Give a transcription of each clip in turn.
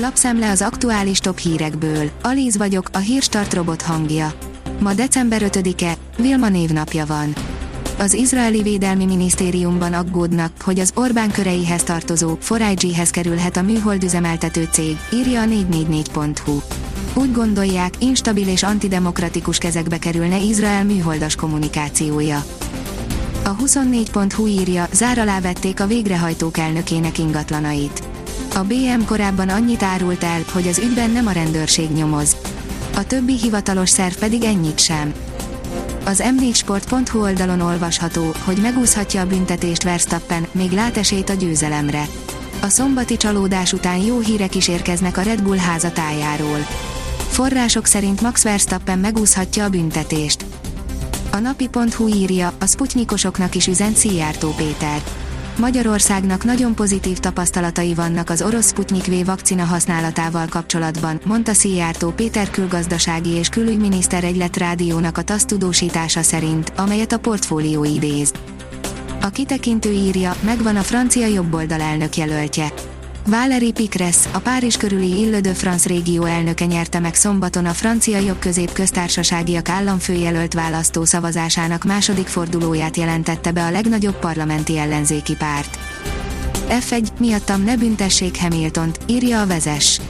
Lapszemle az aktuális top hírekből. Alíz vagyok, a hírstart robot hangja. Ma december 5-e, Vilma névnapja van. Az izraeli védelmi minisztériumban aggódnak, hogy az Orbán köreihez tartozó 4IG-hez kerülhet a műholdüzemeltető cég, írja a 444.hu. Úgy gondolják, instabil és antidemokratikus kezekbe kerülne Izrael műholdas kommunikációja. A 24.hu írja, zár alá vették a végrehajtók elnökének ingatlanait. A BM korábban annyit árult el, hogy az ügyben nem a rendőrség nyomoz. A többi hivatalos szerv pedig ennyit sem. Az m4sport.hu oldalon olvasható, hogy megúszhatja a büntetést Verstappen, még lát esélyt a győzelemre. A szombati csalódás után jó hírek is érkeznek a Red Bull házatájáról. Források szerint Max Verstappen megúszhatja a büntetést. A napi.hu írja, a sputnikosoknak is üzent Szijjártó Péter. Magyarországnak nagyon pozitív tapasztalatai vannak az orosz Sputnik V vakcina használatával kapcsolatban, mondta Szijjártó Péter külgazdasági és külügyminiszter egylet rádiónak a TASZ tudósítása szerint, amelyet a portfólió idéz. A kitekintő írja, megvan a francia jobboldal elnök jelöltje. Valérie Pécresse, a Párizs körüli Ile de France régió elnöke nyerte meg szombaton a francia jobbközép köztársaságiak államfőjelölt választó szavazásának második fordulóját jelentette be a legnagyobb parlamenti ellenzéki párt. F1, miattam ne büntessék Hamiltont, írja a vezes.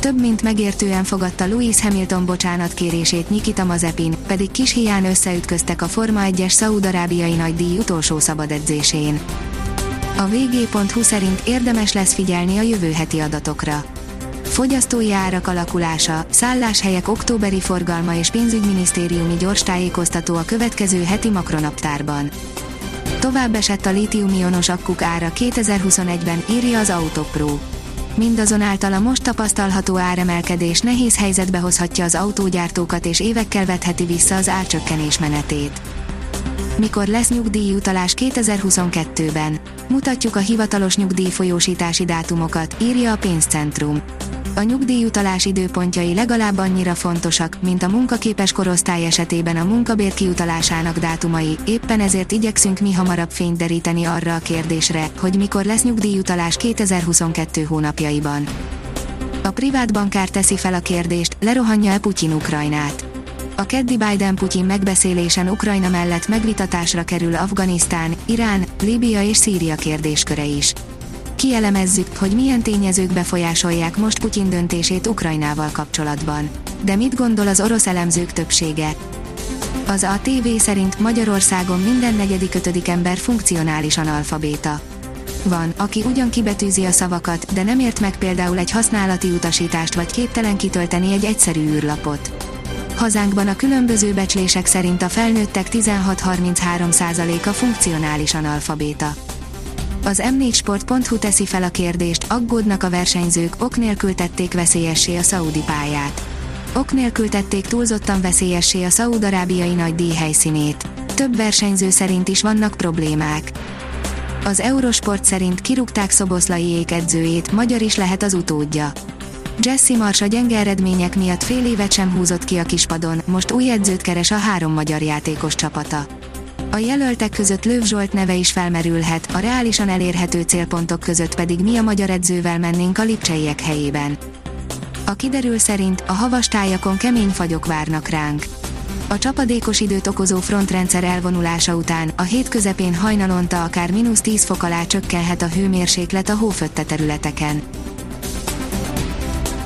Több mint megértően fogadta Louis Hamilton bocsánat kérését Nikita Mazepin, pedig kis hián összeütköztek a Forma 1-es Szaúd-arábiai nagydíj utolsó szabad edzésén. A vg.hu szerint érdemes lesz figyelni a jövő heti adatokra. Fogyasztói árak alakulása, szálláshelyek októberi forgalma és pénzügyminisztériumi gyors tájékoztató a következő heti makronaptárban. Tovább esett a lítium-ionos akkuk ára 2021-ben, írja az Autopro. Mindazonáltal a most tapasztalható áremelkedés nehéz helyzetbe hozhatja az autógyártókat és évekkel vetheti vissza az árcsökkenés menetét. Mikor lesz nyugdíjutalás 2022-ben? Mutatjuk a hivatalos nyugdíjfolyósítási dátumokat, írja a pénzcentrum. A nyugdíjutalás időpontjai legalább annyira fontosak, mint a munkaképes korosztály esetében a munkabér kiutalásának dátumai, éppen ezért igyekszünk mi hamarabb fényt deríteni arra a kérdésre, hogy mikor lesz nyugdíjutalás 2022 hónapjaiban. A privát bankár teszi fel a kérdést, lerohanja-e Putyin Ukrajnát a keddi Biden-Putyin megbeszélésen Ukrajna mellett megvitatásra kerül Afganisztán, Irán, Líbia és Szíria kérdésköre is. Kielemezzük, hogy milyen tényezők befolyásolják most Putyin döntését Ukrajnával kapcsolatban. De mit gondol az orosz elemzők többsége? Az ATV szerint Magyarországon minden negyedik ötödik ember funkcionálisan alfabéta. Van, aki ugyan kibetűzi a szavakat, de nem ért meg például egy használati utasítást vagy képtelen kitölteni egy egyszerű űrlapot. Hazánkban a különböző becslések szerint a felnőttek 16-33%-a funkcionális analfabéta. Az m4sport.hu teszi fel a kérdést, aggódnak a versenyzők, ok nélkül tették veszélyessé a szaudi pályát. Ok nélkül tették túlzottan veszélyessé a szaudarábiai nagy díj helyszínét. Több versenyző szerint is vannak problémák. Az Eurosport szerint kirúgták Szoboszlai edzőjét, magyar is lehet az utódja. Jesse Mars a gyenge eredmények miatt fél évet sem húzott ki a kispadon, most új edzőt keres a három magyar játékos csapata. A jelöltek között Lőv Zsolt neve is felmerülhet, a reálisan elérhető célpontok között pedig mi a magyar edzővel mennénk a lipcseiek helyében. A kiderül szerint a havas tájakon kemény fagyok várnak ránk. A csapadékos időt okozó frontrendszer elvonulása után a hét közepén hajnalonta akár mínusz 10 fok alá csökkenhet a hőmérséklet a hófötte területeken.